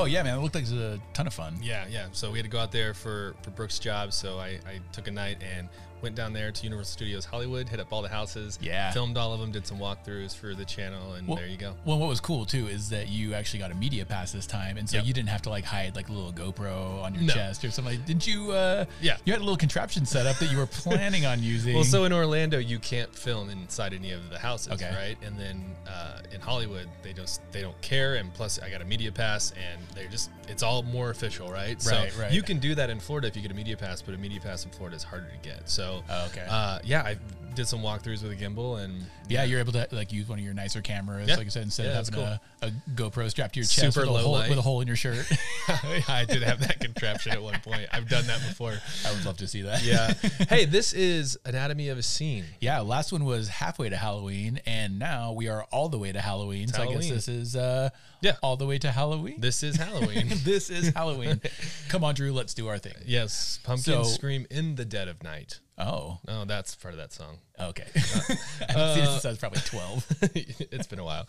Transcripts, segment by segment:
Oh yeah, man, it looked like it was a ton of fun. Yeah, yeah. So we had to go out there for for Brooks' job. So I, I took a night and went down there to Universal Studios Hollywood, hit up all the houses. Yeah. Filmed all of them, did some walkthroughs for the channel, and Well- there you go. Well, what was cool too is that you actually got a media pass this time, and so Yep. you didn't have to like hide like a little GoPro on your No. chest or something. Like, didn't you? Uh, Yeah. You had a little contraption set up that you were planning on using. Well, so in Orlando, you can't film inside any of the houses, Okay. right? And then uh, in Hollywood, they just they don't care. And plus, I got a media pass, and they're just it's all more official, right? Right, so right. you can do that in Florida if you get a media pass, but a media pass in Florida is harder to get. So Oh, okay. uh, yeah, I did some walkthroughs with a gimbal, and yeah, you're able to like use one of your nicer cameras, Yeah. like I said, instead Yeah, of having a, a GoPro strapped to your chest Super with a, hole, with a hole in your shirt. I did have that contraption at one point. I've done that before. I would love to see that. Yeah. hey, this is Anatomy of a Scene. Yeah, last one was halfway to Halloween, and now we are all the way to Halloween. so I guess this is uh, Yeah. all the way to Halloween. This is Halloween. this is Halloween. Come on, Drew, let's do our thing. yes, pumpkins So- scream in the dead of night. Oh, Oh, that's part of that song. Okay. I've seen it since I was probably twelve. it's been a while.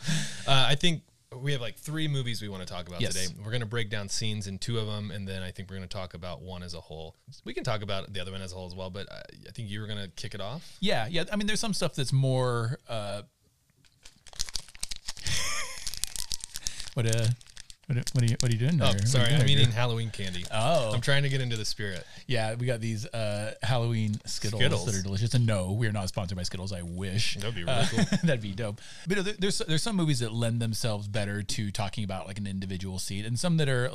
Uh, I think we have like three movies we want to talk about Yes. today. We're going to break down scenes in two of them, and then I think we're going to talk about one as a whole. We can talk about the other one as a whole as well, but I, I think you were going to kick it off. Yeah, yeah. I mean, there's some stuff that's more. Uh, what uh, what uh, what are you what are you doing? Oh, there? Sorry, you I'm doing eating here? Halloween candy. Oh, I'm trying to get into the spirit. yeah. We got these uh, Halloween Skittles, Skittles. that are delicious. And no, we are not sponsored by Skittles. I wish That'd be really Uh, cool. that'd be dope. But you know, there- there's there's some movies that lend themselves better to talking about like an individual scene, and some that are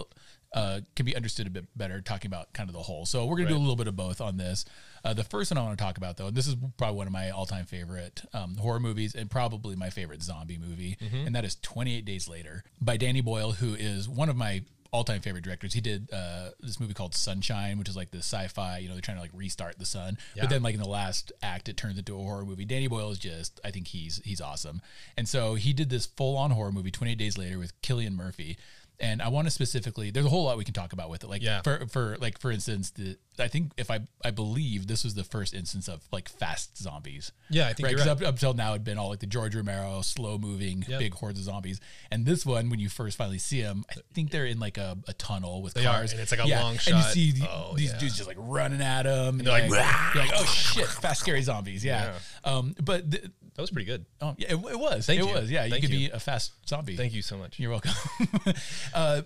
uh, can be understood a bit better talking about kind of the whole. So we're gonna do a little bit of both on this. Uh, the first one I want to talk about though, and this is probably one of my all-time favorite um, horror movies, and probably my favorite zombie movie, Mm-hmm. and that is 28 Days Later by Danny Boyle, who is one of my all-time favorite directors. He did uh, this movie called Sunshine, which is like the sci-fi. You know, they're trying to like restart the sun, Yeah. but then like in the last act, it turns into a horror movie. Danny Boyle is just, I think he's he's awesome, and so he did this full-on horror movie 28 Days Later with Cillian Murphy. And I want to specifically. There's a whole lot we can talk about with it. Like, Yeah. for for like for instance, the I think if I I believe this was the first instance of like fast zombies. Yeah, I think right. you're 'Cause right. up, up till now it'd been all like the George Romero slow moving Yep. big hordes of zombies, and this one when you first finally see them, I think they're in like a, a tunnel with They are, cars, and it's like a long shot. And you see Oh, these yeah. dudes just like running at them, and they're like, you're like, oh shit, fast scary zombies, yeah. Um, but the, That was pretty good. oh yeah, it, it was, Thank it you. was, yeah. Thank you could you. be a fast zombie. Thank you so much. You're welcome. uh,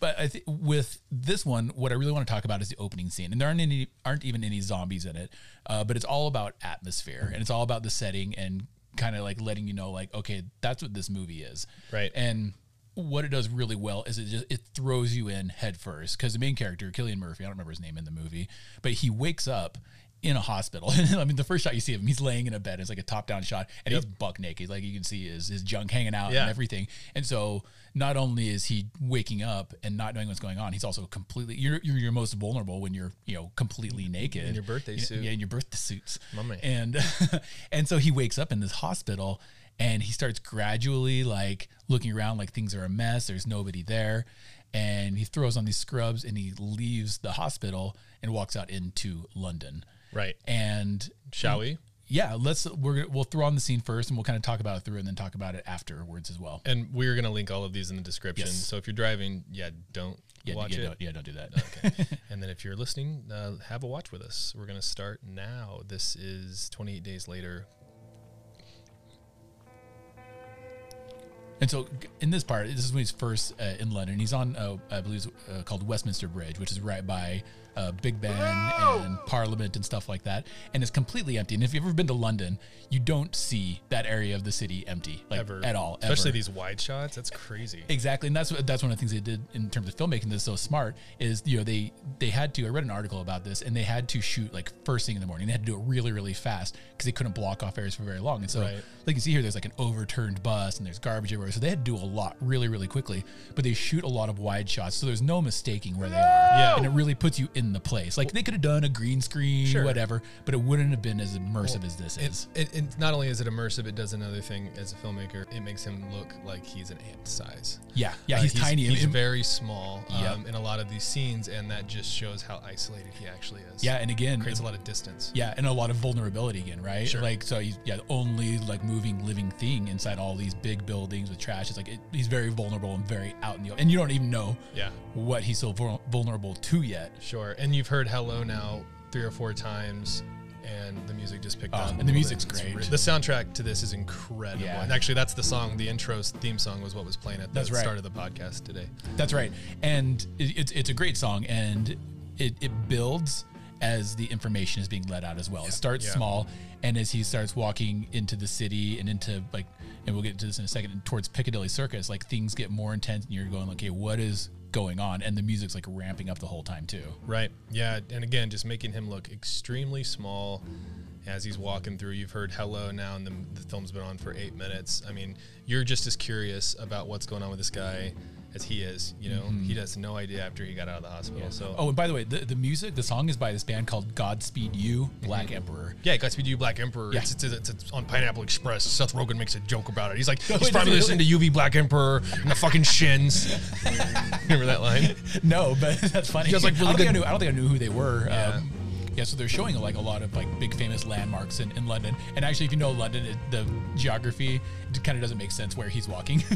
but I think with this one, what I really want to talk about is the opening scene, and there aren't any, aren't even any zombies in it. Uh, but it's all about atmosphere, and it's all about the setting, and kind of like letting you know, like, okay, that's what this movie is, Right. And what it does really well is it just it throws you in head first because the main character, Cillian Murphy, I don't remember his name in the movie, but he wakes up. In a hospital, I mean, the first shot you see of him, he's laying in a bed. It's like a top-down shot, and he's buck naked. Like you can see his his junk hanging out Yeah. and everything. And so not only is he waking up and not knowing what's going on, he's also completely you're you're your most vulnerable when you're, you know, completely naked. In your birthday suit. Yeah, in your birthday suits. My man. And and so he wakes up in this hospital and he starts gradually like looking around like things are a mess, there's nobody there. And he throws on these scrubs and he leaves the hospital and walks out into London. Right. And Shall we? yeah, let's we're we'll throw on the scene first and we'll kind of talk about it through and then talk about it afterwards as well. And we're gonna link all of these in the description. Yes. So if you're driving, yeah, don't Yeah, watch yeah, it. Don't, yeah, don't do that. Okay. and then if you're listening, uh, have a watch with us. We're gonna start now. This is 28 days later. And so in this part, this is when he's first uh, in London. He's on, uh, I believe, it's uh, called Westminster Bridge, which is right by uh, Big Ben and Parliament and stuff like that. And it's completely empty. And if you've ever been to London, you don't see that area of the city empty, like Ever at all. Especially ever. these wide shots. That's crazy. Exactly, and that's that's one of the things they did in terms of filmmaking that's so smart is you know they they had to I read an article about this and they had to shoot like first thing in the morning. They had to do it really really fast because they couldn't block off areas for very long. And so Right. like you see here, there's like an overturned bus and there's garbage everywhere. So they had to do a lot really really quickly. But they shoot a lot of wide shots, so there's no mistaking where they are. Yeah. and it really puts you in the place. Like they could have done a green screen, Sure. whatever, but it wouldn't have been as immersive as this It, is. it, it not only is it immersive, it does another thing as a filmmaker. It makes him look like he's an ant size. Yeah, yeah, Uh, he's, tiny. He's very small um, in a lot of these scenes, and that just shows how isolated he actually is. yeah, and again, creates a lot of distance. Yeah, and a lot of vulnerability again, right? Sure. Like so, he's yeah, the only like moving living thing inside all these big buildings with with trash. It's like it, he's very vulnerable and very out in the and you don't even know Yeah. what he's so vulnerable to yet. Sure. And you've heard Hello now three or four times, and the music just picked Oh, up. and the music's bit. Great. re- The soundtrack to this is incredible. Yeah. And actually, that's the song, the intro theme song was what was playing at the That's right. start of the podcast today. That's right, and it, it's it's a great song, and it it builds as the information is being let out as well. It starts Yeah. small, and as he starts walking into the city and into like, and we'll get into this in a second, and towards Piccadilly Circus, like things get more intense, and you're going, okay, what is going on? And the music's like ramping up the whole time too. Right. Yeah. And again, just making him look extremely small as he's walking through. You've heard hello now, and the, the film's been on for eight minutes. I mean, you're just as curious about what's going on with this guy as he is. You know, he has no idea after he got out of the hospital. So, Oh, and by the way, the, the music, the song is by this band called Godspeed You, Black Emperor. yeah, Godspeed You, Black Emperor. Yeah. It's, it's, it's, it's on Pineapple Express. Seth Rogen makes a joke about it. He's like, he's probably listening to UV Black Emperor and the fucking shins. Remember that line? No, but that's funny. He has, like, I, don't think I, good- knew, I don't think I knew who they were. Yeah. Um, yeah, so they're showing like a lot of like big famous landmarks in, in London. And actually, if you know London, it, the geography kind of doesn't make sense where he's walking.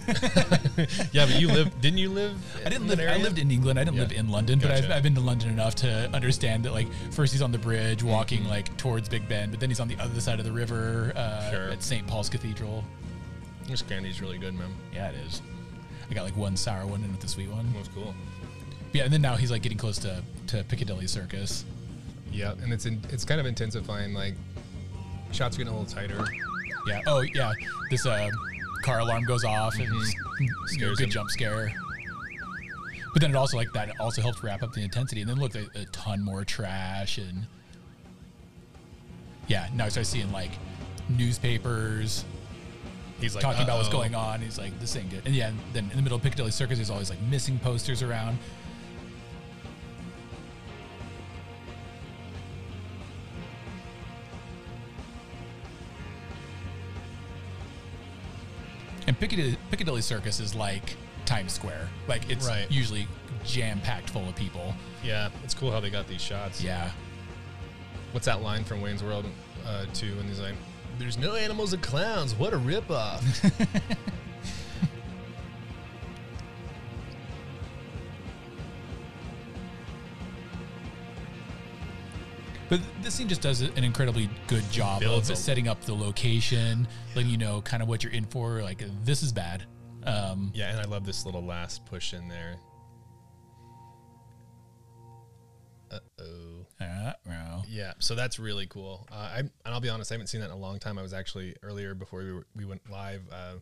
Yeah, but you live, didn't you live? I didn't live. I lived in England. I didn't Yeah. live in London, but I've, I've been to London enough to understand that like first he's on the bridge walking Mm-hmm. like towards Big Ben, but then he's on the other side of the river uh, Sure. at St. Paul's Cathedral. This candy's really good, man. Yeah, it is. I got like one sour one and with the sweet one. That was cool. Yeah, and then now he's like getting close to to Piccadilly Circus. Yeah, and it's in, it's kind of intensifying. Like shots are getting a little tighter. Yeah. Oh, yeah. This uh, car alarm goes off and it's, you know, good him. jump scare. But then it also like that also helps wrap up the intensity. And then look, a, a ton more trash and yeah. Now I start seeing like newspapers He's like talking about what's going on. He's like, this ain't good. And yeah, then in the middle of Piccadilly Circus, there's always like missing posters around. And Piccadilly, Piccadilly Circus is like Times Square. Like it's Right. usually jam packed full of people. Yeah, it's cool how they got these shots. Yeah. What's that line from Wayne's World uh, 2 and he's like, "There's no animals and clowns. What a ripoff." But this scene just does an incredibly good job Builds of setting up the location, letting you know kind of what you're in for. Like this is bad. Um, yeah, and I love this little last push in there. Uh oh. uh, Yeah, so that's really cool. Uh, I and I'll be honest, I haven't seen that in a long time. I was actually earlier before we were, we went live. Uh,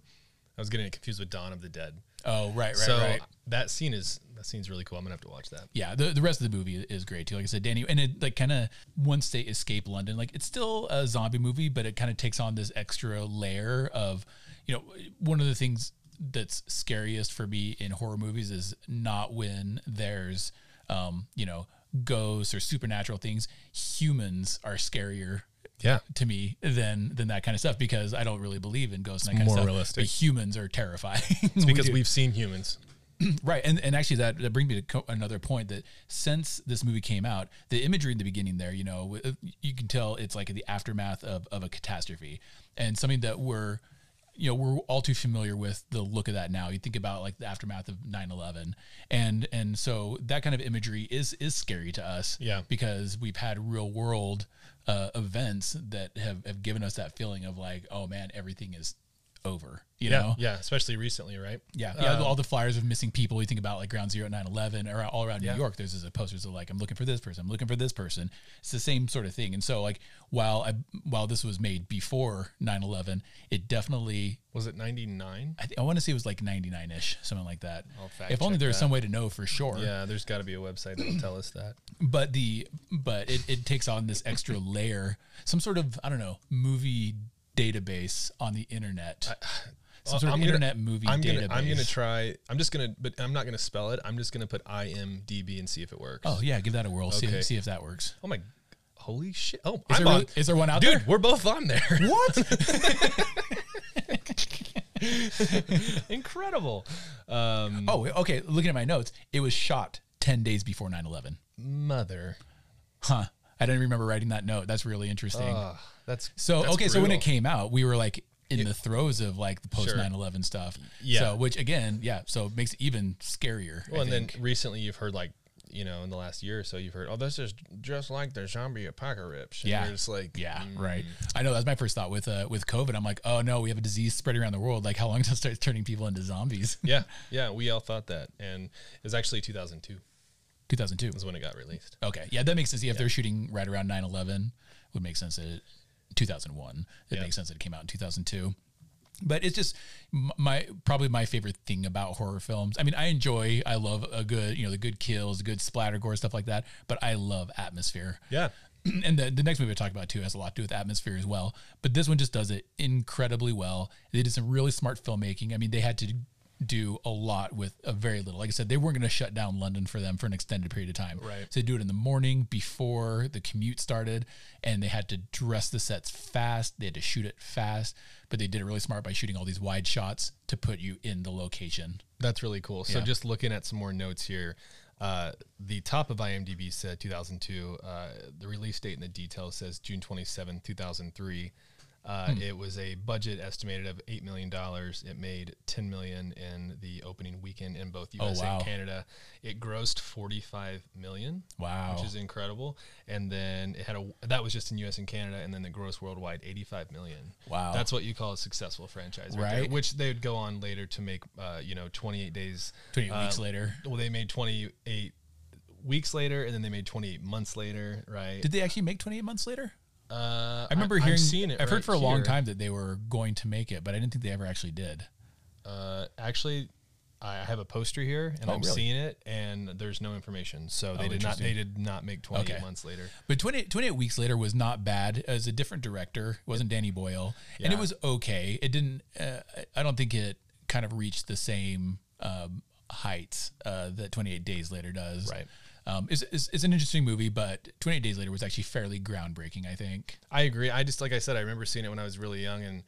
I was getting confused with Dawn of the Dead. Oh right, right, so right. that scene is that scene's really cool. I'm gonna have to watch that. Yeah, the, the rest of the movie is great too. Like I said, Danny, and it like kind of once they escape London, like it's still a zombie movie, but it kind of takes on this extra layer of, you know, one of the things that's scariest for me in horror movies is not when there's, um, you know, ghosts or supernatural things. Humans are scarier Yeah, to me than than that kind of stuff because I don't really believe in ghosts and that kind more of stuff. realistic. But humans are terrifying. it's because we've seen humans. Right, and, and actually that, that brings me to co- another point that since this movie came out, the imagery in the beginning there, you know, uh, you can tell it's like the aftermath of, of a catastrophe and something that we're, you know, we're all too familiar with the look of that now. You think about like the aftermath of 9-11 and and so that kind of imagery is is scary to us. Yeah. Because we've had real world uh, events that have, have given us that feeling of like, oh man, everything is over. You yeah, know? yeah, especially recently, right? Yeah, yeah. Um, all the flyers of missing people. You think about like Ground Zero at 9-11 or all around Yeah. New York. There's this posters of like I'm looking for this person. I'm looking for this person. It's the same sort of thing. And so like while I while this was made before 9-11, it definitely Was it 99? I, think I want to say it was like 99 ish, something like that. If only there was that. some way to know for sure. Yeah, there's got to be a website that'll tell us that. But the but it, it takes on this extra layer, some sort of I don't know movie database on the internet. some sort of I'm gonna- internet movie I'm database. gonna, I'm gonna try. I'm just gonna, but I'm not gonna spell it. I'm just gonna put IMDb and see if it works. Oh yeah, give that a whirl. See, Okay. see if that works. Oh my, holy shit! Oh, Is I'm there, on- really- is there one out dude, there? we're both on there. What? Incredible. Um, oh, okay. Looking at my notes, it was shot 10 days before 9 11. mother. Huh. I didn't remember writing that note. That's really interesting. Ugh, that's so, that's okay. So when it came out, we were like, in the throes of like the post Sure. 9/11 stuff. Yeah. So which again, yeah, so it makes it even scarier. Well, I and then recently you've heard like, you know, in the last year or so, you've heard, oh, this is just like the zombie apocalypse. And Yeah. you're just like, yeah, mm. right. I know that's my first thought with uh, with COVID. I'm like, oh no, we have a disease spreading around the world. Like, how long until it starts turning people into zombies? Yeah, yeah, we all thought that, and it was actually 2002 2002. is when it got released. Okay, yeah, that makes sense. Yeah, if they're shooting right around 9/11, would make sense that it, 2001. It Yeah. makes sense that it came out in 2002. But it's just my probably my favorite thing about horror films. I mean, I enjoy, I love a good, you know, the good kills, good splatter gore stuff like that. But I love atmosphere. Yeah, and the, the next movie I talk about too has a lot to do with atmosphere as well. But this one just does it incredibly well. They did some really smart filmmaking. I mean, they had to do a lot with a very little. Like I said, they weren't going to shut down London for them for an extended period of time. Right. So they do it in the morning before the commute started, and they had to dress the sets fast. They had to shoot it fast, but they did it really smart by shooting all these wide shots to put you in the location. that's really cool. So Yeah. just looking at some more notes here, uh, the top of IMDb said 2002. Uh, the release date in the details says June 27, 2003. Uh, Hmm. It was a budget estimated of eight million dollars. It made ten million in the opening weekend in both U.S. Oh, wow. and Canada. It grossed forty-five million. Wow. which is incredible. And then it had a that was just in U.S. and Canada, and then the gross worldwide eighty-five million. Wow. that's what you call a successful franchise, right? Right. which they would go on later to make, uh, you know, twenty-eight days, 28 uh, weeks later. Well, they made twenty-eight weeks later, and then they made twenty-eight months later, right? Did they actually make 28 months later? Uh, I remember I'm hearing. I've heard right for a long time that they were going to make it, but I didn't think they ever actually did. Uh, actually, I have a poster here, and Oh, I'm really? seeing it, and there's no information. So they Oh, did not. They did not make 28 Okay. months later. But 20, 28 weeks later was not bad. Was a different director. It wasn't Danny Boyle, and it was okay. It didn't. Uh, I don't think it kind of reached the same um, heights uh, that 28 Days Later does. Right. Um, it's, it's, it's an interesting movie, but 28 Days Later was actually fairly groundbreaking. I think. I agree. I just like I said, I remember seeing it when I was really young, and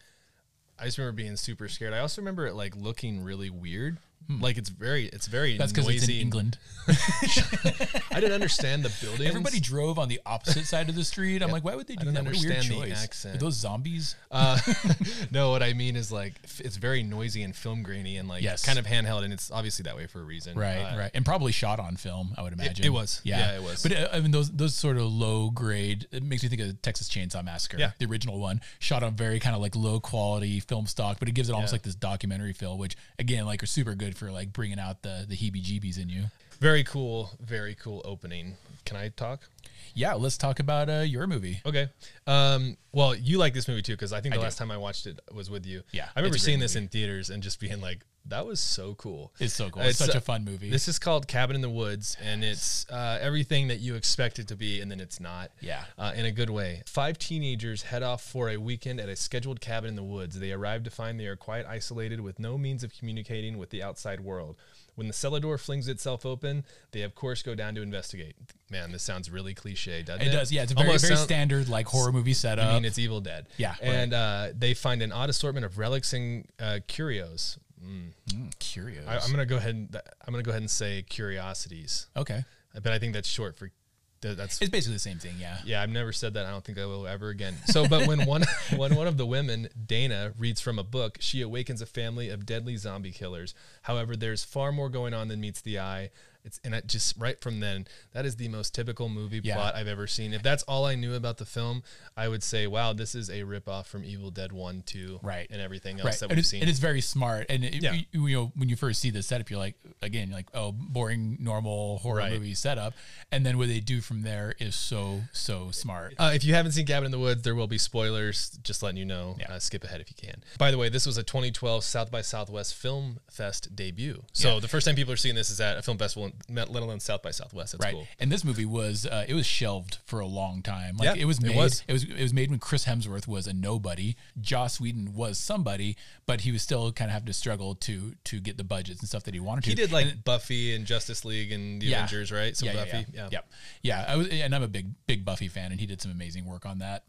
I just remember being super scared. I also remember it like looking really weird. Like it's very, it's very Hmm. That's because it's in England. I didn't understand the buildings. Everybody drove on the opposite side of the street. I'm like, why would they do that? What a weird understand the choice. accent. Are those zombies? Uh, no, what I mean is like it's very noisy and film grainy and like Yes. kind of handheld, and it's obviously that way for a reason. Right, Uh, right, and probably shot on film. I would imagine it was. Yeah, it was. But uh, I mean, those those sort of low grade. It makes me think of Texas Chainsaw Massacre, Yeah. the original one, shot on very kind of like low quality film stock, but it gives it almost Yeah. like this documentary feel, which again, like are super good for like bringing out the the heebie-jeebies in you. Very cool. Very cool opening. Can I talk? Yeah, let's talk about uh, your movie. Okay. Um, well, you like this movie too because I think the do. last time I watched it was with you. Yeah, I remember seeing this movie. in theaters and just being like, "That was so cool." It's so cool. It's, It's, such uh, a fun movie. This is called Cabin in the Woods, and it's uh, everything that you expect it to be, and then it's not. Yeah. Uh, in a good way. Five teenagers head off for a weekend at a scheduled cabin in the woods. They arrive to find they are quite isolated with no means of communicating with the outside world. When the cellar door flings itself open, they of course go down to investigate. Man, this sounds really cliche, doesn't it? it does. Yeah, it's a very Almost very sound- standard like horror movie setup. I mean, it's Evil Dead. Yeah, And uh, they find an odd assortment of relics and uh, curios. Mm, curious. I, I'm gonna go ahead and I'm gonna go ahead and say curiosities, okay, but I think that's short for that's it's basically the same thing. Yeah. yeah. I've never said that. I don't think I will ever again. So, but when one when one of the women, Dana, reads from a book, she awakens a family of deadly zombie killers. However, there's far more going on than meets the eye. It's and it just right from then, that is the most typical movie Yeah. plot I've ever seen. If that's all I knew about the film, I would say, wow, this is a ripoff from Evil Dead One, Two, Right. and everything else right. that And we've it's, seen. and it's very smart. And it, Yeah. you, you know, when you first see the setup, you're like, again, you're like, oh, boring, normal horror Right. movie setup. And then what they do from there is so, so smart. Uh, if you haven't seen Cabin in the Woods, there will be spoilers. Just letting you know. Yeah. Uh, skip ahead if you can. By the way, this was a 2012 South by Southwest Film Fest debut. So Yeah. the first time people are seeing this is at a film festival, let alone South by Southwest. That's right. cool. And this movie was uh, it was shelved for a long time. Like Yeah, it was it made. was. It was it was made when Chris Hemsworth was a nobody. Joss Whedon was somebody, but he was still kind of having to struggle to to get the budgets and stuff that he wanted to. He did like And- Buffy and Justice League and the Yeah. Avengers, right? So yeah, yeah, Buffy, yeah, yeah, yeah. I was, and I'm a big, big Buffy fan, and he did some amazing work on that.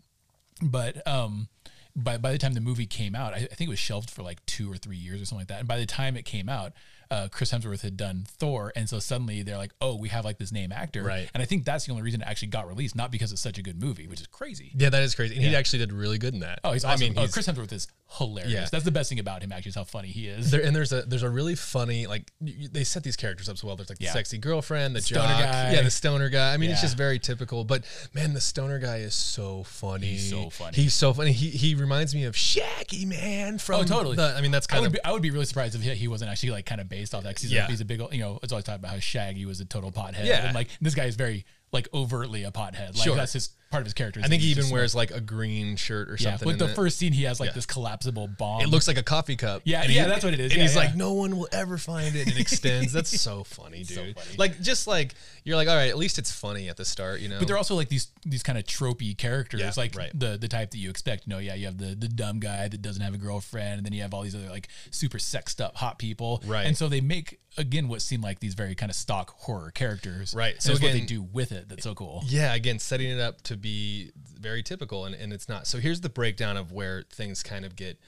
But um, by by the time the movie came out, I, I think it was shelved for like two or three years or something like that. And by the time it came out, uh, Chris Hemsworth had done Thor, and so suddenly they're like, oh, we have like this name actor, Right. And I think that's the only reason it actually got released, not because it's such a good movie, which is crazy. Yeah, that is crazy. And he Yeah. actually did really good in that. Oh, he's awesome. I mean, oh, Chris Hemsworth is hilarious. Yeah. That's the best thing about him. Actually, is how funny he is. there, and there's a there's a really funny like they set these characters up so well. There's like the Yeah. sexy girlfriend, the Stoner jock, guy. yeah, the stoner guy. I mean, it's just very typical. But man, the stoner guy is so funny. He's so funny. He's so funny. He he reminds me of Shaggy Man from. Oh, totally. the- I mean, that's I kind would of be I would be really surprised if he, he wasn't actually like kind of based off that. 'cause he's, Yeah. a, he's a big, old- you know, it's always talking about how Shaggy was a total pothead. Yeah. and like this guy is very like overtly a pothead. Like Sure. that's his part of his character. I think he even just wears like a green shirt or Yeah, something. with in the it. first scene, he has like Yeah. this collapsible bomb. It looks like a coffee cup. Yeah, yeah, that's what it is. And Yeah, he's like, no one will ever find it. And it extends. That's so funny, dude. So funny. Like, just like you're like, all right, at least it's funny at the start, you know. But they're also like these these kind of tropey characters, like right. the the type that you expect. You know, yeah, you have the the dumb guy that doesn't have a girlfriend, and then you have all these other like super sexed up hot people. Right. And so they make again what seem like these very kind of stock horror characters. Right. So So what they do with it that's so cool. yeah, again, setting it up to be very typical, and, and it's not. So here's the breakdown of where things kind of get.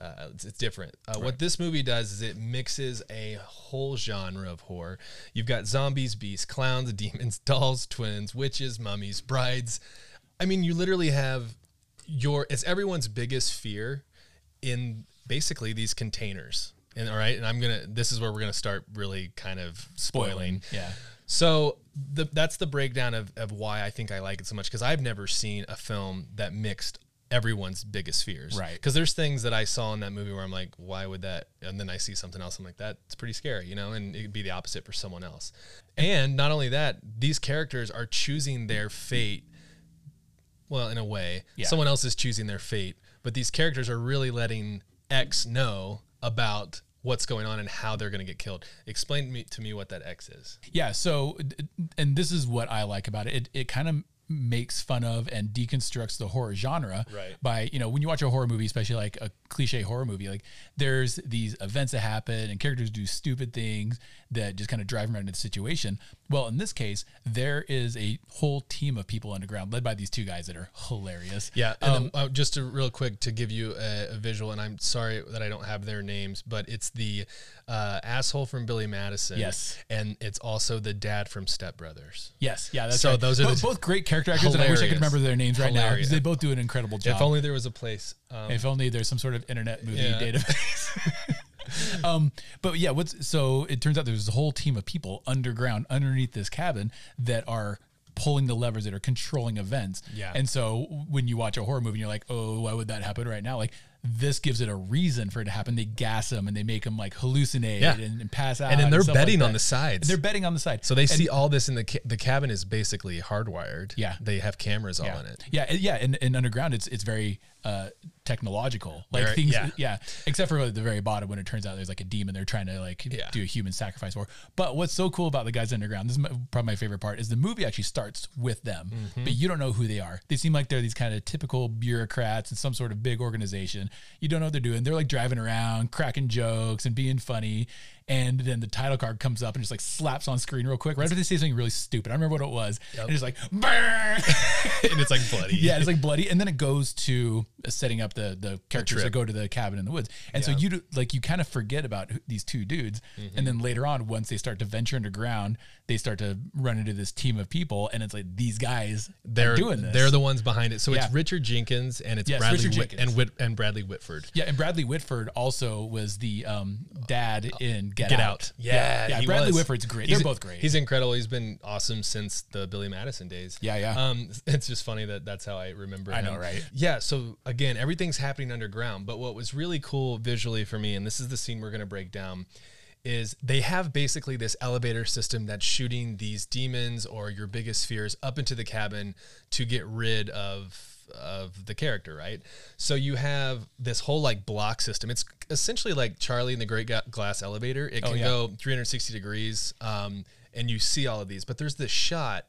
Uh, it's, it's different. Uh, What this movie does is it mixes a whole genre of horror. You've got zombies, beasts, clowns, demons, dolls, twins, witches, mummies, brides. I mean, you literally have your. It's everyone's biggest fear in basically these containers. And all right, and I'm gonna. This is where we're gonna start really kind of spoiling. Yeah. So the, that's the breakdown of, of why I think I like it so much because I've never seen a film that mixed everyone's biggest fears. Right. Because there's things that I saw in that movie where I'm like, why would that? And then I see something else. I'm like, that's pretty scary, you know. And it'd be the opposite for someone else. And not only that, these characters are choosing their fate. Well, in a way, Yeah. someone else is choosing their fate, but these characters are really letting X know about what's going on and how they're going to get killed. Explain to me, to me what that X is. Yeah. So, and this is what I like about it. It, it kind of makes fun of and deconstructs the horror genre Right. by you know when you watch a horror movie especially like a cliche horror movie like there's these events that happen and characters do stupid things that just kind of drive them around into the situation well in this case there is a whole team of people underground led by these two guys that are hilarious Yeah, and Um, then, uh, just to real quick to give you a, a visual, and I'm sorry that I don't have their names, but it's the uh, asshole from Billy Madison. Yes. and it's also the dad from Step Brothers. yes yeah that's So right. those are both, both great character actors and I wish I could remember their names right now because they both do an incredible job If only there was a place. Um, If only there's some sort of internet movie Yeah. database. um, but yeah, what's so it turns out there's a whole team of people underground underneath this cabin that are pulling the levers that are controlling events. Yeah. And so when you watch a horror movie and you're like, oh, why would that happen right now? Like this gives it a reason for it to happen. They gas them and they make them like hallucinate Yeah. and, and pass out. and then they're like betting on the sides. They're betting on the side. so they And- see all this in the ca- the cabin is basically hardwired. Yeah. they have cameras all in it. Yeah, yeah, and, and underground it's it's very uh technological. Like Very- things yeah. yeah. except for at the very bottom when it turns out there's like a demon they're trying to like Yeah. do a human sacrifice for. But what's so cool about the guys underground, this is my, probably my favorite part, is the movie actually starts with them, Mm-hmm. but you don't know who they are. They seem like they're these kind of typical bureaucrats in some sort of big organization. You don't know what they're doing. They're like driving around, cracking jokes and being funny. And then the title card comes up and just like slaps on screen real quick. Right after they say something really stupid. I don't remember what it was. And it's like, and it's like bloody. yeah, it's like bloody, and then it goes to uh, setting up the the characters that go to the cabin in the woods, and so you do, like you kind of forget about who- these two dudes, Mm-hmm. and then later on, once they start to venture underground, they start to run into this team of people, and it's like these guys they're are doing this. They're the ones behind it. So Yeah. it's Richard Jenkins and it's Yes, Bradley Richard Whit- Jenkins. and Whit- and Bradley Whitford. yeah, and Bradley Whitford also was the um, dad in Get, Get Out. Out. Yeah, yeah. he Bradley was. Whitford's great. He's- They're both great. He's incredible. He's been awesome since the Billy Madison days. Yeah, yeah. Um, it's just funny that that's how I remember. I him. know, right? Yeah. So again, everything's happening underground. But what was really cool visually for me, and this is the scene we're going to break down, is they have basically this elevator system that's shooting these demons or your biggest fears up into the cabin to get rid of of the character, right? So you have this whole like block system. It's essentially like Charlie in the Great Glass Elevator. It Oh, can yeah. go 360 degrees, um, and you see all of these. But there's this shot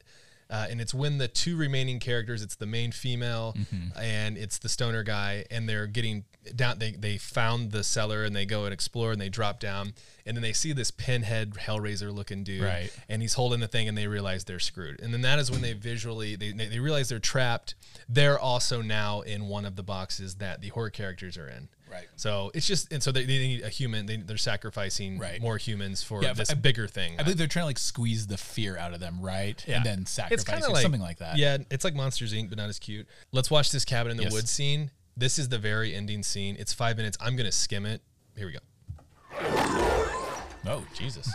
uh, and it's when the two remaining characters it's the main female and it's the stoner guy and they're getting down they, they found the cellar and they go and explore and they drop down and then they see this pinhead hellraiser looking dude Right. and he's holding the thing and they realize they're screwed and then that is when they visually they, they, realize they're trapped they're also now in one of the boxes that the horror characters are in Right. So it's just and so they, they need a human. They, they're sacrificing Right. more humans for Yeah, this I- bigger thing. I believe they're trying to like squeeze the fear out of them, right? Yeah. And then sacrifice like something like that. Yeah, it's like Monsters Inc., but not as cute. Let's watch this cabin in the Yes. woods scene. This is the very ending scene. It's five minutes. I'm gonna skim it. Here we go. Oh Jesus.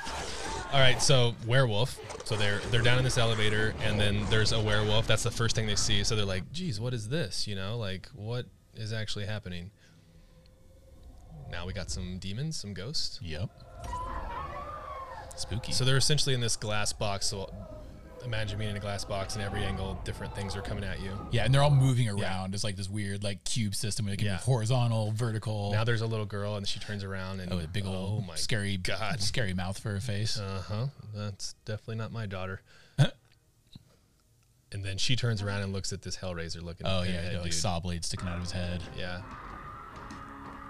All right, so werewolf. So they're they're down in this elevator, and then there's a werewolf. That's the first thing they see. So they're like, "Geez, what is this? You know, like what is actually happening?" Now we got some demons, some ghosts. Yep. Spooky. So they're essentially in this glass box. So imagine being in a glass box, and every angle, different things are coming at you. yeah, and they're all moving around. It's like this weird like cube system where they can Yeah. horizontal, vertical. Now there's a little girl, and she turns around, and oh, a big oh old my scary God. scary mouth for her face. Uh huh. That's definitely not my daughter. and then she turns around and looks at this Hellraiser looking. oh yeah, know, like dude. saw blade sticking out of his head. Yeah.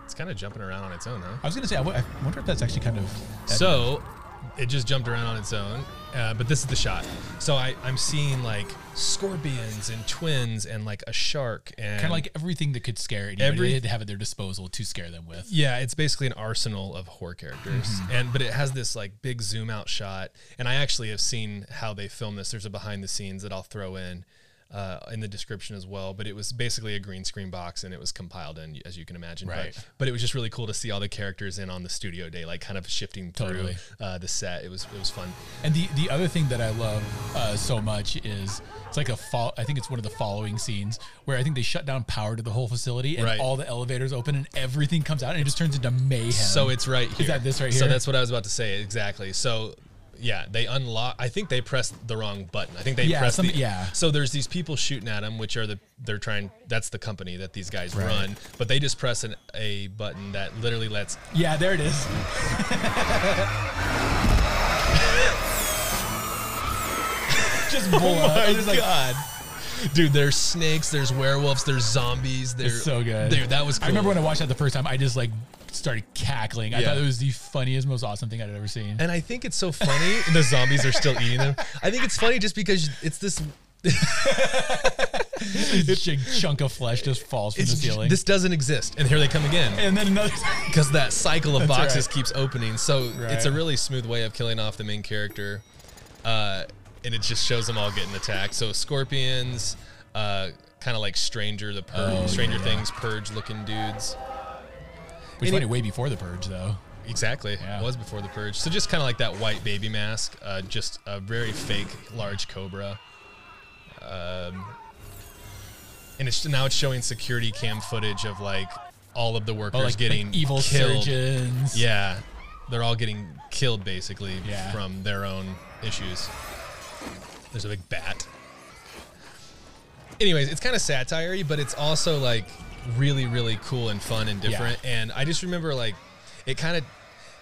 It's kind of jumping around on its own, huh? I was gonna say, I w- I wonder if that's actually kind of So it just jumped around on its own. Uh, but this is the shot. So I, I'm seeing like scorpions and twins and like a shark and kind of like everything that could scare anybody. Every- they had to have at their disposal to scare them with. Yeah, it's basically an arsenal of horror characters, Mm-hmm. and but it has this like big zoom out shot. And I actually have seen how they film this. There's a behind the scenes that I'll throw in uh, in the description as well. But it was basically a green screen box, and it was compiled in, as you can imagine. But- Right. But, it was just really cool to see all the characters in on the studio day, like kind of shifting through Totally. uh, the set. It was it was fun. And the the other thing that I love uh, so much is it's like a fol- I think it's one of the following scenes where I think they shut down power to the whole facility and Right. all the elevators open and everything comes out and it just turns into mayhem. So it's right here. that this right here? So that's what I was about to say exactly. So yeah, they unlock. I think they pressed the wrong button. I think they Yeah, pressed the. something- yeah. So there's these people shooting at them, which are the they're trying. That's the company that these guys Right. run. But they just press an, a button that literally lets. yeah, there it is. just oh blow Oh my it's like, god. Dude, there's snakes, there's werewolves, there's zombies. There's It's so good. Dude, that was cool. I remember when I watched that the first time, I just like started cackling. I Yeah. thought it was the funniest, most awesome thing I'd ever seen. And I think it's so funny. the zombies are still eating them. I think it's funny just because it's this. This big chunk of flesh just falls from It's, the ceiling. this doesn't exist, and here they come again. and then another. because that cycle of That's boxes right. keeps opening. So it's a Right. really smooth way of killing off the main character, uh, and it just shows them all getting attacked. So scorpions, uh, kind of like Stranger, the purge, Oh, Stranger. Things, purge looking dudes. Which And it- way before the purge, though. Exactly, Yeah. was before the purge. So just kind of like that white baby mask, uh, just a very fake large cobra. Um, and it's now it's showing security cam footage of like all of the workers Oh, like, getting like evil killed. surgeons. Yeah, they're all getting killed basically Yeah. from their own issues. There's a big bat. Anyways, it's kind of satire but it's also like really, really cool and fun and different. And I just remember like it kind of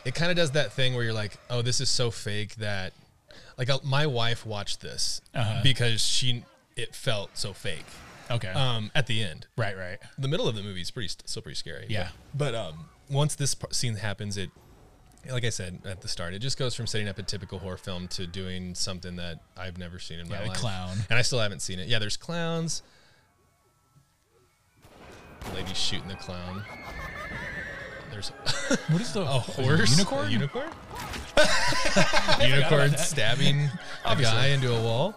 it kind of does that thing where you're like, oh, this is so fake that like uh, my wife watched this Uh-huh. because she it felt so fake. Okay. Um, at the end, right, right. the middle of the movie is pretty still pretty scary. Yeah. But, but, um, once this scene happens, it like I said at the start, it just goes from setting up a typical horror film to doing something that I've never seen in Yeah, my life. clown. and I still haven't seen it. Yeah, there's clowns. Lady shooting the clown. There's What is the a horse, unicorn? a unicorn, unicorn stabbing a guy into a wall.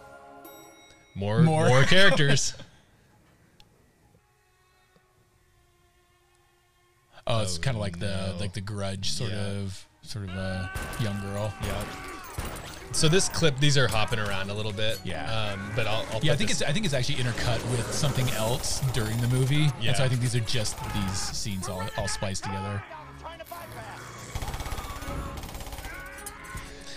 More, More. more characters. oh, it's Oh, kind of like the like the grudge sort Yeah. of sort of a young girl. Yeah. So this clip, these are hopping around a little bit. Yeah. Um, but I'll, I'll Yeah, I think this- it's I think it's actually intercut with something else during the movie. Yeah. And so I think these are just these scenes all, all spliced together.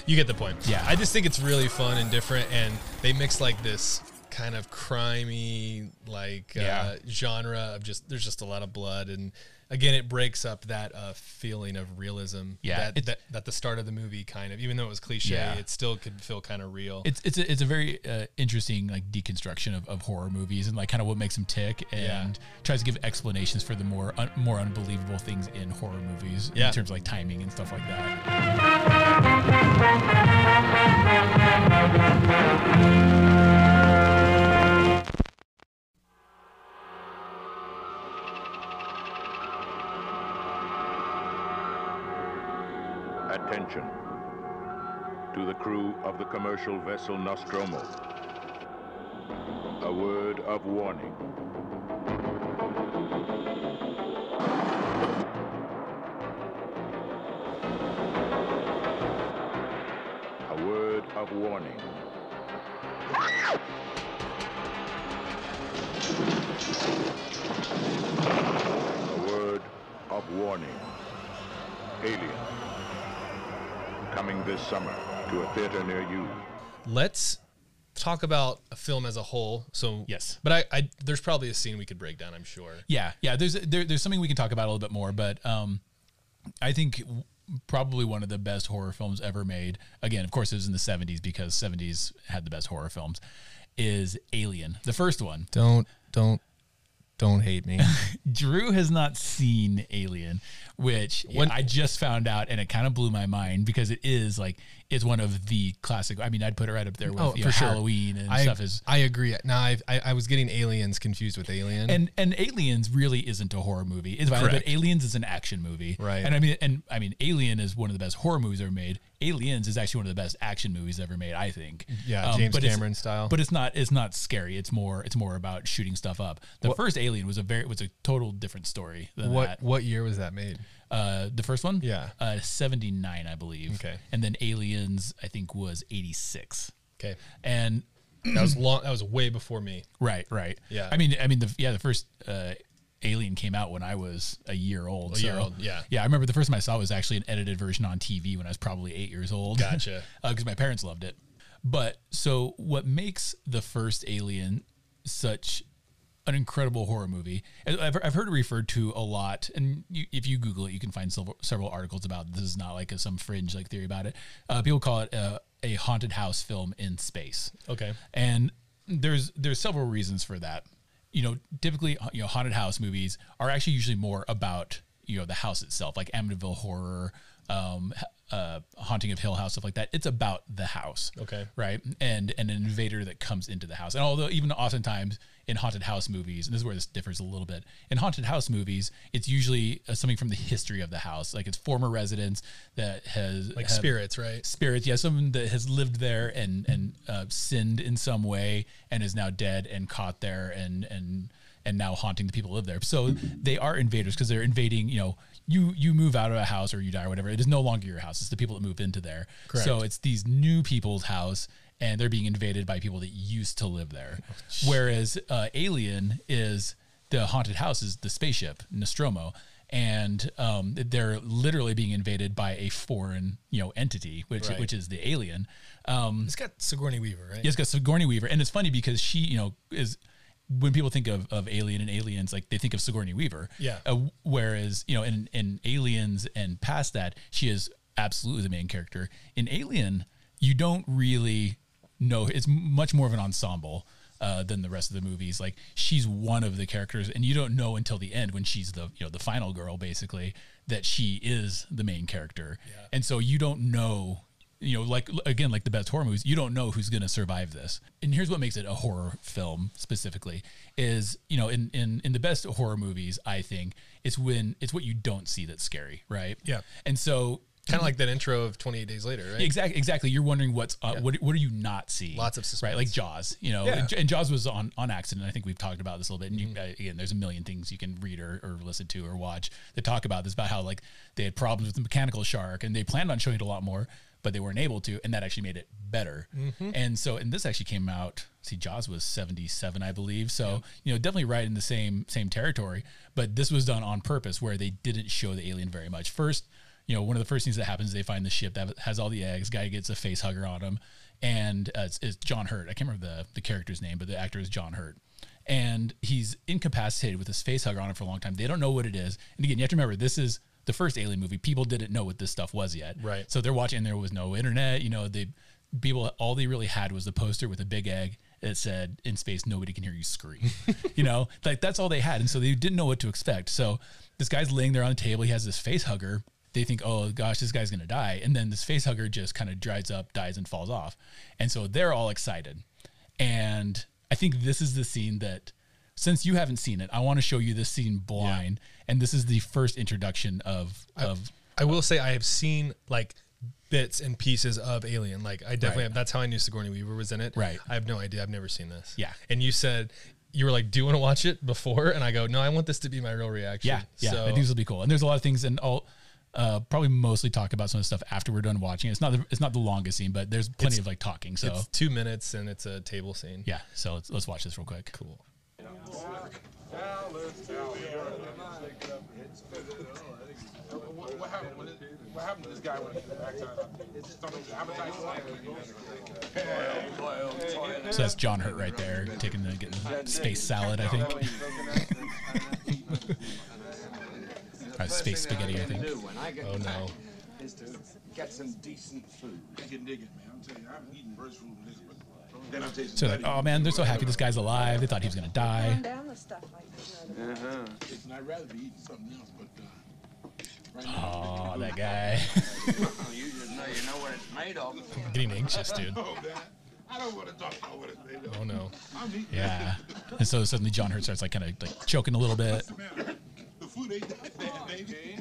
you get the point. Yeah. I just think it's really fun and different, and they mix like this kind of crimey like uh, genre of just there's just a lot of blood and again it breaks up that uh, feeling of realism Yeah, that, that that the start of the movie kind of even though it was cliche Yeah. it still could feel kind of real It's it's a, it's a very uh, interesting like deconstruction of, of horror movies and like kind of what makes them tick and Yeah. tries to give explanations for the more un, more unbelievable things in horror movies Yeah. in terms of like timing and stuff like that. Attention to the crew of the commercial vessel Nostromo. A word of warning. A word of warning. A word of warning. Alien. Coming this summer to a theater near you. Let's talk about a film as a whole. So Yes. but I, I there's probably a scene we could break down. I'm sure. Yeah, yeah. There's there, there's something we can talk about a little bit more, but um, I think w- probably one of the best horror films ever made. Again, of course, it was in the '70s because '70s had the best horror films. Is Alien the first one? Don't don't don't hate me. Drew has not seen Alien, which When- I just found out, and it kind of blew my mind because it is like it's one of the classic. I mean, I'd put it right up there with Oh, you for know, sure. Halloween and I stuff. Is I agree. Now I've, I I was getting Aliens confused with Alien. and and Aliens really isn't a horror movie. It's violent, but Aliens is an action movie, Right. And I mean, and I mean, Alien is one of the best horror movies ever made. Aliens is actually one of the best action movies ever made, I think. Yeah, James but Cameron style. But it's not it's not scary. It's more it's more about shooting stuff up. The first Alien was a very was a total different story than what that. what year was that made? Uh, the first one, Yeah. uh, seventy nine, I believe. Okay. and then Aliens, I think, was eighty six, Okay, and that was long. That was way before me. Right, right. Yeah. I mean, I mean, the yeah, the first uh, Alien came out when I was a year old. A year old, yeah. Yeah, I remember the first time I saw it was actually an edited version on TV when I was probably eight years old. Gotcha. Because my parents loved it. But so, what makes the first Alien such an incredible horror movie? I've, I've heard it referred to a lot, and you, if you Google it, you can find several, several articles about it. this. Is not like a, some fringe like theory about it. Uh, people call it a, a haunted house film in space Okay. and there's there's several reasons for that you know typically you know haunted house movies are actually usually more about you know the house itself like amityville horror um uh haunting of hill house stuff like that it's about the house Okay. right and and an invader that comes into the house and although even oftentimes in haunted house movies and this is where this differs a little bit in haunted house movies it's usually uh, something from the history of the house like it's former residents that has Like spirits, right? spirits yeah someone that has lived there and and uh, sinned in some way and is now dead and caught there and and and now haunting the people who live there so they are invaders because they're invading you know you you move out of a house or you die or whatever it is no longer your house it's the people that move into there Correct. so it's these new people's house and they're being invaded by people that used to live there whereas uh, alien is the haunted house is the spaceship nostromo and um, they're literally being invaded by a foreign you know entity which Right. which is the alien um, It's got Sigourney Weaver, right? yeah, it's got Sigourney Weaver, and it's funny because she, you know, is when people think of, of Alien and Aliens, like they think of Sigourney Weaver. Yeah. Uh, whereas, you know, in, in Aliens and past that, she is absolutely the main character. In Alien, you don't really know. It's much more of an ensemble. Uh, than the rest of the movies, like she's one of the characters, and you don't know until the end when she's the you know the final girl, basically, that she is the main character, and so you don't know you know, like again, like the best horror movies, you don't know who's going to survive this. And here's what makes it a horror film specifically is, you know, in in in the best horror movies, I think it's when it's what you don't see that's scary, right? Yeah. And so Kind of like that intro of 28 Days Later, right? Exactly. Exactly. You're wondering what's uh, what what are you not seeing? Lots of suspense. right? Like Jaws. You know, Yeah. and, and Jaws was on on accident. I think we've talked about this a little bit. And Mm-hmm. you, uh, again, there's a million things you can read or, or listen to or watch that talk about this about how like they had problems with the mechanical shark and they planned on showing it a lot more, but they weren't able to, and that actually made it better. Mm-hmm. And so, and this actually came out. See, Jaws was 77, I believe. So you know, definitely right in the same same territory. But this was done on purpose, where they didn't show the alien very much. First you know, one of the first things that happens, they find the ship that has all the eggs. Guy gets a face hugger on him, and uh, it's, it's John Hurt. I can't remember the the character's name, but the actor is John Hurt, and he's incapacitated with this face hugger on him for a long time. They don't know what it is, and again, you have to remember this is the first Alien movie. People didn't know what this stuff was yet, Right. So they're watching. and There was no internet. You know, they people all they really had was the poster with a big egg that said in space nobody can hear you scream you know like that's all they had and so they didn't know what to expect so this guy's laying there on the table he has this face hugger they think oh gosh this guy's gonna die and then this face hugger just kind of dries up dies and falls off and so they're all excited and i think this is the scene that since you haven't seen it i want to show you this scene blind and this is the first introduction of of I will say I have seen like bits and pieces of Alien. Like I definitely Right. have, that's how I knew Sigourney Weaver was in it. Right. I have no idea. I've never seen this. Yeah. And you said you were like, "Do you want to watch it before?" And I go, "No, I want this to be my real reaction." Yeah, yeah, So, I think this will be cool. And there's a lot of things, and I'll uh, probably mostly talk about some of the stuff after we're done watching. It's not the, it's not the longest scene, but there's plenty of like talking. So it's two minutes and it's a table scene. yeah, so let's let's watch this real quick. Cool. What, what happened? What happened to this guy when he came back to? So that's John Hurt right there, taking the getting the space salad, I think, or space spaghetti, I think. Oh no. Is to get some decent food. I can dig it, man. I'm telling you, I haven't eaten bird food in this, but then I'm So like, oh man, they're so happy this guy's alive. They thought he was gonna die. Burn down the stuff like this. you know, the- And I'd rather be eating something else, but uh, right Oh, that guy. You just know you know what it's made of. I'm Getting anxious, dude. oh I don't want to talk about what it's made of. Oh no. Yeah. And so suddenly John Hurt starts like kind of like choking a little bit. The food ain't that bad, baby.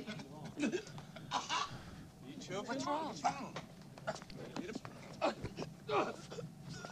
You What's wrong?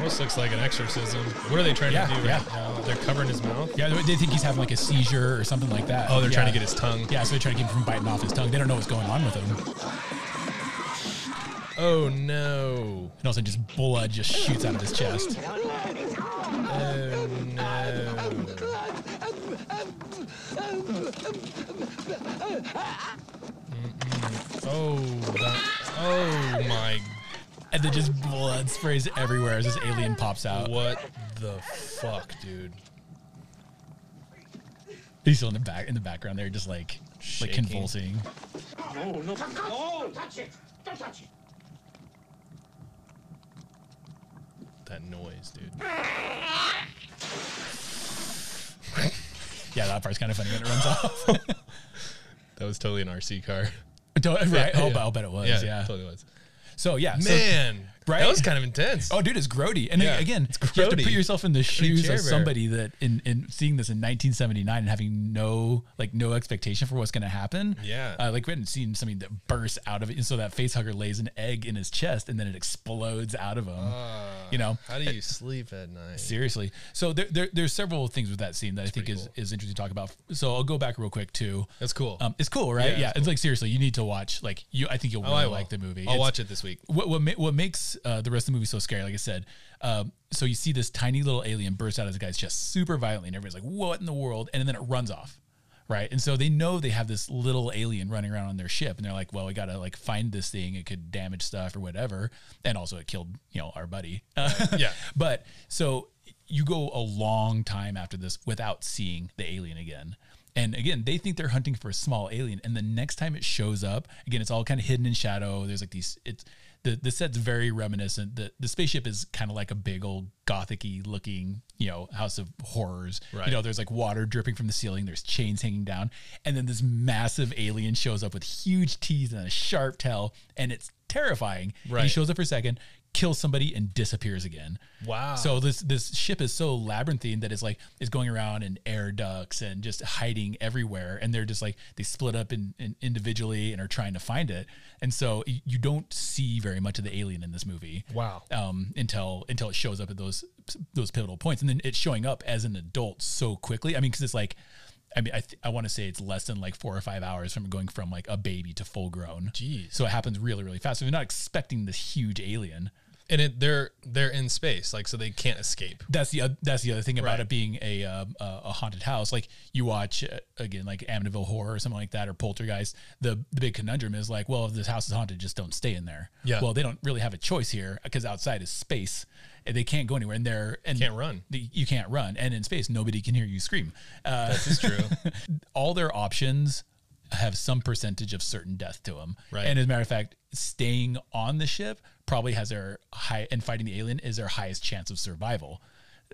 Almost looks like an exorcism. What are they trying Yeah, to do yeah. right now? They're covering his mouth. Yeah, they think he's having like a seizure or something like that. Oh, they're trying to get his tongue. Yeah, so they're trying to keep him from biting off his tongue. They don't know what's going on with him. Oh no. And also just blood just shoots out of his chest. Oh no. Mm-mm. Oh, that, oh my! And then just blood sprays everywhere as this alien pops out. What the fuck, dude? He's still in the back in the background there, just like like convulsing. Oh, no, no, oh! no! Touch it! Don't touch it! That noise, dude. Yeah, that part's kind of funny when it runs off. That was totally an RC car. Don't- right? Oh, Yeah. I'll bet it was. yeah, Yeah. totally was. So yeah, Man, right? That was kind of intense. Oh, dude, it's grody. And Yeah, again, it's you have to put yourself in the shoes of somebody that in, in seeing this in 1979 and having no like no expectation for what's going to happen. Yeah. uh, like we hadn't seen something that bursts out of it, and so that face hugger lays an egg in his chest, and then it explodes out of him. you know, How do you sleep at night? Seriously. So there, there there's several things with that scene that I think is, is interesting to talk about. So I'll go back real quick too. That's cool. Um, it's cool, right? Yeah, Yeah, it's it's like seriously, you need to watch. Like you, I think you'll oh, really like the movie. I'll It's- watch it this week. what what, ma- what makes uh, the rest of the movie so scary, like I said, um, so you see this tiny little alien burst out of the guy's chest super violently, and everybody's like, "What in the world?" And then it runs off, right? And so they know they have this little alien running around on their ship, and they're like, "Well, we gotta like find this thing. It could damage stuff or whatever." And also, it killed you know our buddy. Yeah. But so you go a long time after this without seeing the alien again. And again, they think they're hunting for a small alien. And the next time it shows up, again, it's all kind of hidden in shadow. There's like these, it's the, the set's very reminiscent. The, the spaceship is kind of like a big old gothic looking, you know, house of horrors. Right. You know, there's like water dripping from the ceiling, there's chains hanging down. And then this massive alien shows up with huge teeth and a sharp tail. And it's terrifying. And he shows up for a second, kills somebody, and disappears again. Wow. So this this ship is so labyrinthine that it's like it's going around in air ducts and just hiding everywhere. And they're just like they split up in, in individually and are trying to find it. And so you don't see very much of the alien in this movie. Wow. Um, until until it shows up at those those pivotal points, and then it's showing up as an adult so quickly. I mean, because it's like. I mean, I, th- I want to say it's less than like four or five hours from going from like a baby to full grown. Jeez. So it happens really, really fast. So you're not expecting this huge alien. And it they're they're in space, like so they can't escape. that's the oth- that's the other thing about Right. it being a um, a a haunted house. Like you watch uh, again, like Amityville Horror or something like that, or Poltergeist. The the big conundrum is like, well, if this house is haunted, just don't stay in there. Yeah. Well, they don't really have a choice here because outside is space. And they can't go anywhere, and they're and Can't run. the- You can't run, and in space, nobody can hear you scream. Uh, This is true. all their options have some percentage of certain death to them. Right. And as a matter of fact, staying on the ship probably has their high and fighting the alien is their highest chance of survival.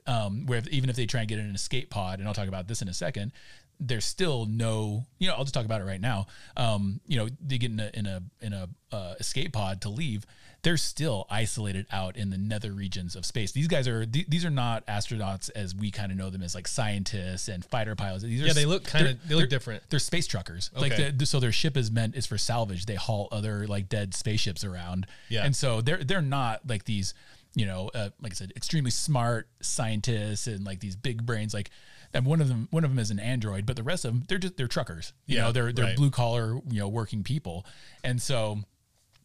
um, where if, even if they try and get in an escape pod, and I'll talk about this in a second, there's still no, you know, I'll just talk about it right now. Um, you know, they get in a in a in a uh, escape pod to leave. They're still isolated out in the nether regions of space. These guys are th- these are not astronauts as we kind of know them as like scientists and fighter pilots. These are Yeah, they look kinda- they're- look they're- different. They're space truckers. Like Okay. the, so their ship is meant is for salvage. They haul other like dead spaceships around. Yeah. And so they're they're not like these, you know, uh, like I said, extremely smart scientists and like these big brains. Like, and one of them one of them is an android, but the rest of them they're just they're truckers. You Yeah, know, they're they're right. blue collar you know working people, and so.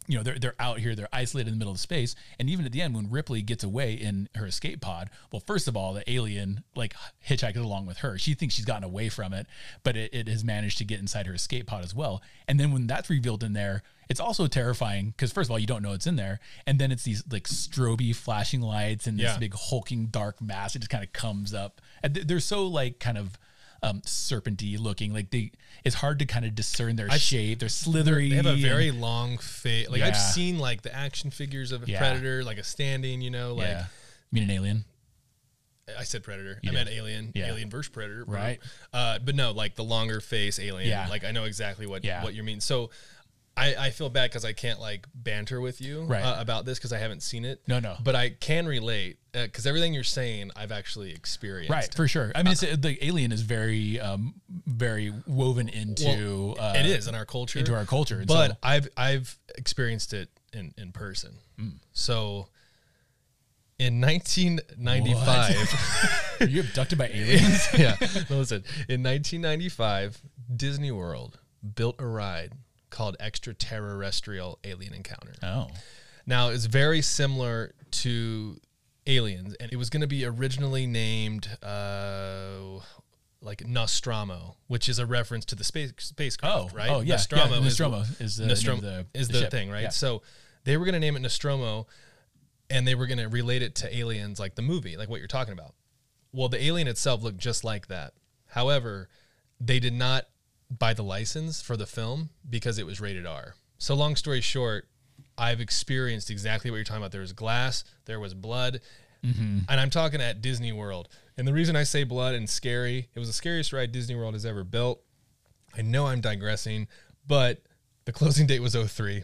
You know they're they're out here. They're isolated in the middle of space, and even at the end, when Ripley gets away in her escape pod, well, first of all, the alien like hitchhikes along with her. She thinks she's gotten away from it, but it, it has managed to get inside her escape pod as well. And then when that's revealed in there, it's also terrifying because first of all, you don't know it's in there, and then it's these like stroby flashing lights and this Yeah. big hulking dark mass. It just kind of comes up, and they're so like kind of um serpenty looking. Like they, it's hard to kind of discern their shape. They're slithery. They have a and- very long face. Like I've seen like the action figures of a Yeah. predator, like a standing. You know, like yeah. You mean an alien? I said predator. You I meant alien. Yeah. Alien versus predator. Right. Uh, but no, like the longer face alien. Yeah. Like I know exactly what Yeah. what you mean. So. I, I feel bad because I can't like banter with you Right. uh, about this because I haven't seen it. No, no. But I can relate because everything you're saying I've actually experienced. Right, for sure. I mean, it's the alien is very, um, very woven into. Well, uh, it is in our culture. into our culture, and But so- I've I've experienced it in in person. Mm. So in 1995, Are you abducted by aliens? yeah. Listen. In 1995, Disney World built a ride called Extraterrestrial Alien Encounter. oh, Now, it's very similar to Aliens, and it was going to be originally named uh, like Nostromo, which is a reference to the space spacecraft, Oh, right? oh, yeah, Nostromo, yeah, is, Nostromo is the name of Nostromo the- is the the, thing, right? Yeah. So they were going to name it Nostromo, and they were going to relate it to Aliens, like the movie, like what you're talking about. Well, the alien itself looked just like that. However, they did not buy the license for the film because it was rated R. So, long story short, I've experienced exactly what you're talking about. There was glass, there was blood, and I'm talking at Disney World. And the reason I say blood and scary, it was the scariest ride Disney World has ever built. I know I'm digressing, but the closing date was 03.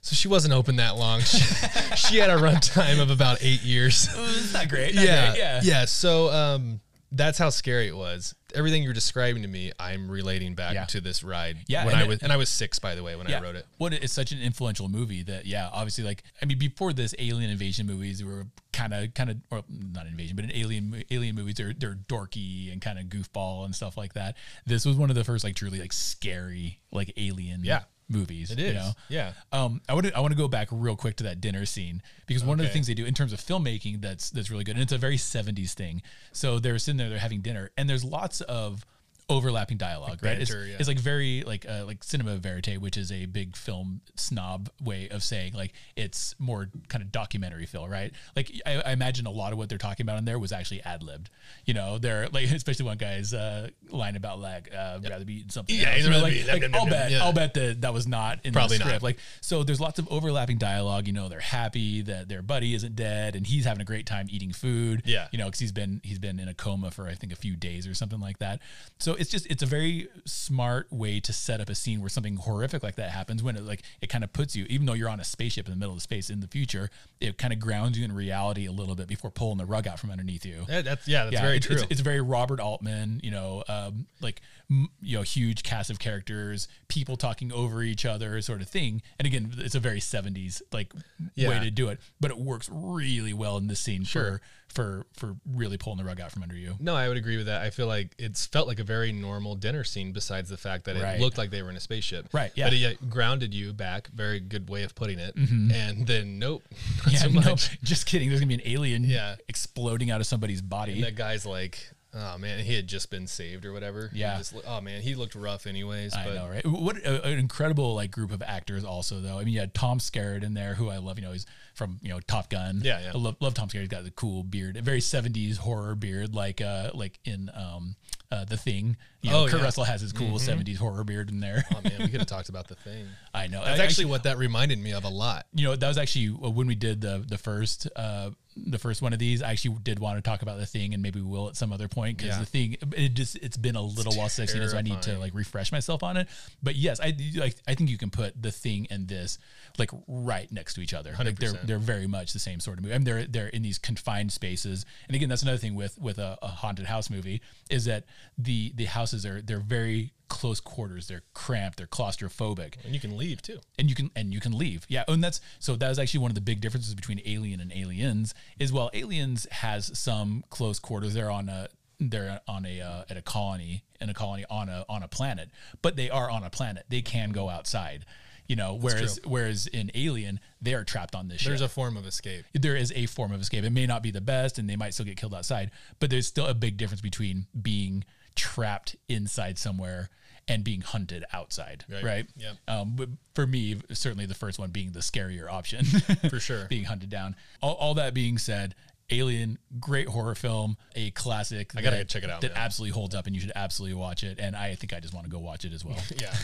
So she wasn't open that long. She, she had a runtime of about eight years it's not great. Not yeah, great, yeah, yeah. So um, that's how scary it was. Everything you're describing to me, I'm relating back Yeah. to this ride. Yeah, when I it- was and I was six, by the way, when I wrote it. What it's such an influential movie that yeah, obviously like I mean before this alien invasion movies were kind of kind of or not invasion but an alien alien movies they're they're dorky and kind of goofball and stuff like that. This was one of the first like truly like scary like alien Yeah. Movies. It You know? Yeah. Um, I want to I want to go back real quick to that dinner scene because one of the things they do in terms of filmmaking that's that's really good and it's a very 70s thing. So they're sitting there they're having dinner and there's lots of overlapping dialogue, right? It's, yeah. it's like very like uh, like cinema verite, which is a big film snob way of saying like it's more kind of documentary feel, right? Like I, I imagine a lot of what they're talking about in there was actually ad libbed. You know, they're like especially one guy's uh, line about like uh, rather be eating something. Yeah, else. he'd You know, rather like, be- like, I'll bet yeah. I'll bet that that was not in Probably the not. script. Like so, there's lots of overlapping dialogue. You know, they're happy that their buddy isn't dead and he's having a great time eating food. Yeah. you know, because he's been he's been in a coma for I think a few days or something like that. So it's just it's a very smart way to set up a scene where something horrific like that happens. When it like it kind of puts you, even though you're on a spaceship in the middle of space in the future, it kind of grounds you in reality a little bit before pulling the rug out from underneath you. Yeah, that's yeah, that's very it's, true. It's, it's very Robert Altman, you know, um, like m- you know, huge cast of characters, people talking over each other, sort of thing. And again, it's a very '70s like way to do it, but it works really well in this scene Sure. for for for really pulling the rug out from under you. no, I would agree with that. I feel like it's felt like a very normal dinner scene, besides the fact that it Right. looked like they were in a spaceship. Right, yeah. But it grounded you back. Very good way of putting it. Mm-hmm. And then nope, Yeah, so no, just kidding. There's gonna be an alien Yeah. exploding out of somebody's body. And that guy's like, oh man, he had just been saved or whatever. Yeah. just, oh man, he looked rough anyways. I but know, right? What a, an incredible like group of actors, also though. I mean, you had Tom Skerritt in there, who I love. You know, he's from you know Top Gun. Yeah, yeah. I love, love Tom Skerritt. He's got the cool beard, a very '70s horror beard, like uh like in um uh the Thing. You know, Oh, Kurt yeah. Russell has his cool '70s horror beard in there. Oh man, we could have talked about the thing. I know. That's I- actually what that reminded me of a lot. you know that was actually uh, when we did the the first uh the first one of these. I actually did want to talk about the thing, and maybe we will at some other point because Yeah. the thing it just it's been a little while since I've seen it, so I need to like refresh myself on it. But yes, I like I think you can put the thing and this like right next to each other. Like they're they're very much the same sort of movie. I mean, they're they're in these confined spaces, and again, that's another thing with with a, a haunted house movie is that the the houses are they're very close quarters. They're cramped. They're claustrophobic And you can leave too. and you can and you can leave yeah and that's so that is actually one of the big differences between alien and aliens is well aliens has some close quarters they're on a they're on a uh, at a colony in a colony on a on a planet but they are on a planet they can go outside you know whereas whereas in alien they are trapped on this There's ship a form of escape. there is a form of escape. It may not be the best, and they might still get killed outside, but there's still a big difference between being trapped inside somewhere and being hunted outside, Right. right? Yep. Um, but for me, certainly the first one being the scarier option, For sure. being hunted down. All, all that being said, Alien, great horror film, a classic. I gotta check it out, That absolutely holds up, and you should absolutely watch it. And I think I just want to go watch it as well. Yeah.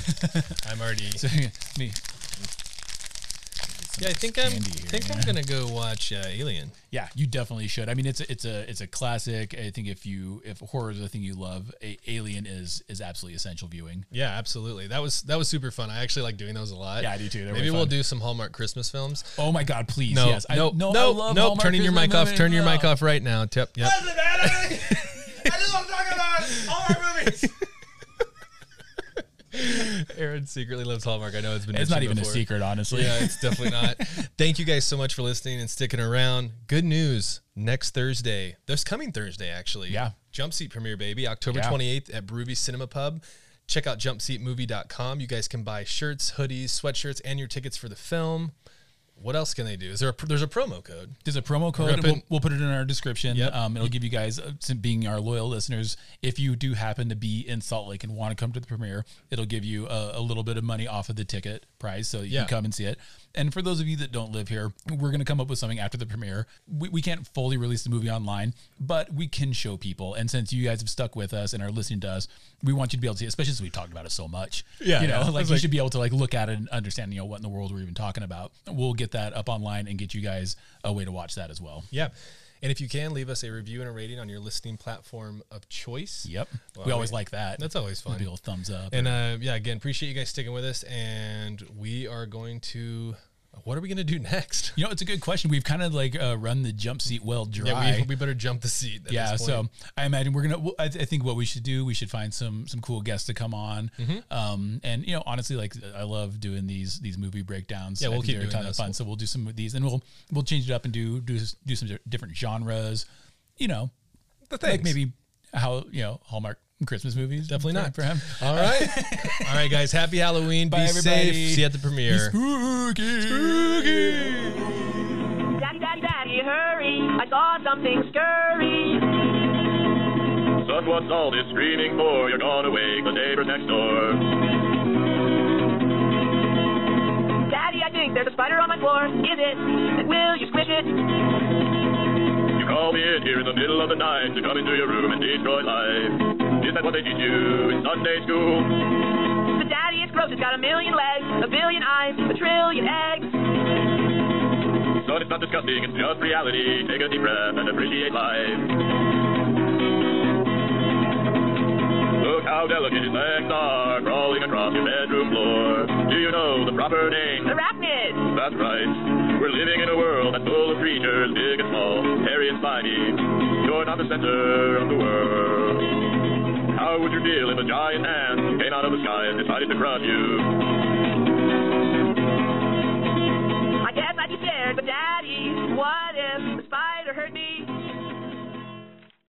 I'm already. So, me, Yeah, I think I'm. candy here, think I'm gonna go watch uh, Alien. Yeah, you definitely should. I mean, it's a, it's a it's a classic. I think if you if horror is a thing you love, a, Alien is is absolutely essential viewing. Yeah, absolutely. That was that was super fun. I actually like doing those a lot. Yeah, I do too. They're Maybe really we'll do some Hallmark Christmas films. Oh my God, please, No, yes, no, I, no, no, I no. Hallmark Turning your mic off. Turn your mic off right now. Tip. Yep. Listen, man, I just want to talk about Hallmark movies. Aaron secretly loves Hallmark. I know it's been. It's not even a secret, honestly. Yeah, it's definitely not. Thank you guys so much for listening and sticking around. Good news. Next Thursday, this coming Thursday, actually. Yeah. Jump Seat premiere, baby. October Yeah. 28th at Brewvies Cinema Pub. Check out jumpseatmovie.com. You guys can buy shirts, hoodies, sweatshirts, and your tickets for the film. What else can they do? Is there a, there's a promo code? There's a promo code. We'll, we'll put it in our description. Yep. Um, it'll give you guys, uh, being our loyal listeners, if you do happen to be in Salt Lake and want to come to the premiere, it'll give you a, a little bit of money off of the ticket price, so you Yeah. can come and see it. And for those of you that don't live here, we're going to come up with something after the premiere. We, we can't fully release the movie online, but we can show people. And since you guys have stuck with us and are listening to us, we want you to be able to see, especially since we've talked about it so much. Yeah, you know, yeah. Like you like- should be able to like look at it and understand, you know, what in the world we're even talking about. We'll get that up online and get you guys a way to watch that as well. Yeah. And if you can, leave us a review and a rating on your listening platform of choice. Yep. Well, we always we- like that. That's always fun. Maybe a little thumbs up. And uh, yeah, again, appreciate you guys sticking with us. And we are going to. What are we going to do next? you know, it's a good question. We've kind of like uh, run the jump seat well dry. Yeah, we, we better jump the seat. at yeah this so i imagine we're gonna I, I think what we should do we should find some some cool guests to come on Mm-hmm. um and you know honestly like i love doing these these movie breakdowns Yeah, we'll keep they're a ton those. of fun so we'll do some of these and we'll we'll change it up and do do do some different genres you know the like things. maybe how you know hallmark christmas movies Definitely not. for him All right. All right, guys. Happy Halloween. Bye, Be everybody. safe. See you at the premiere. spooky Daddy, daddy, daddy, hurry. I saw something scurry. Son, what's all this screaming for? You're gonna wake the neighbors next door. Daddy, I think there's a spider on my floor. Is it? Will you squish it? You call me in here in the middle of the night to come into your room and destroy life. That what they teach you in Sunday school? Daddy, it's gross. It's got a million legs, a billion eyes, a trillion eggs. Son, it's not disgusting, it's just reality. Take a deep breath and appreciate life. Look how delicate his legs are, crawling across your bedroom floor. Do you know the proper name? Arachnid. That's right. We're living in a world that's full of creatures, big and small, hairy and spiny. You're not the center of the world. How would you feel if a giant ant came out of the sky and decided to crush you? I guess I'd be scared, but daddy, what if the spider hurt me?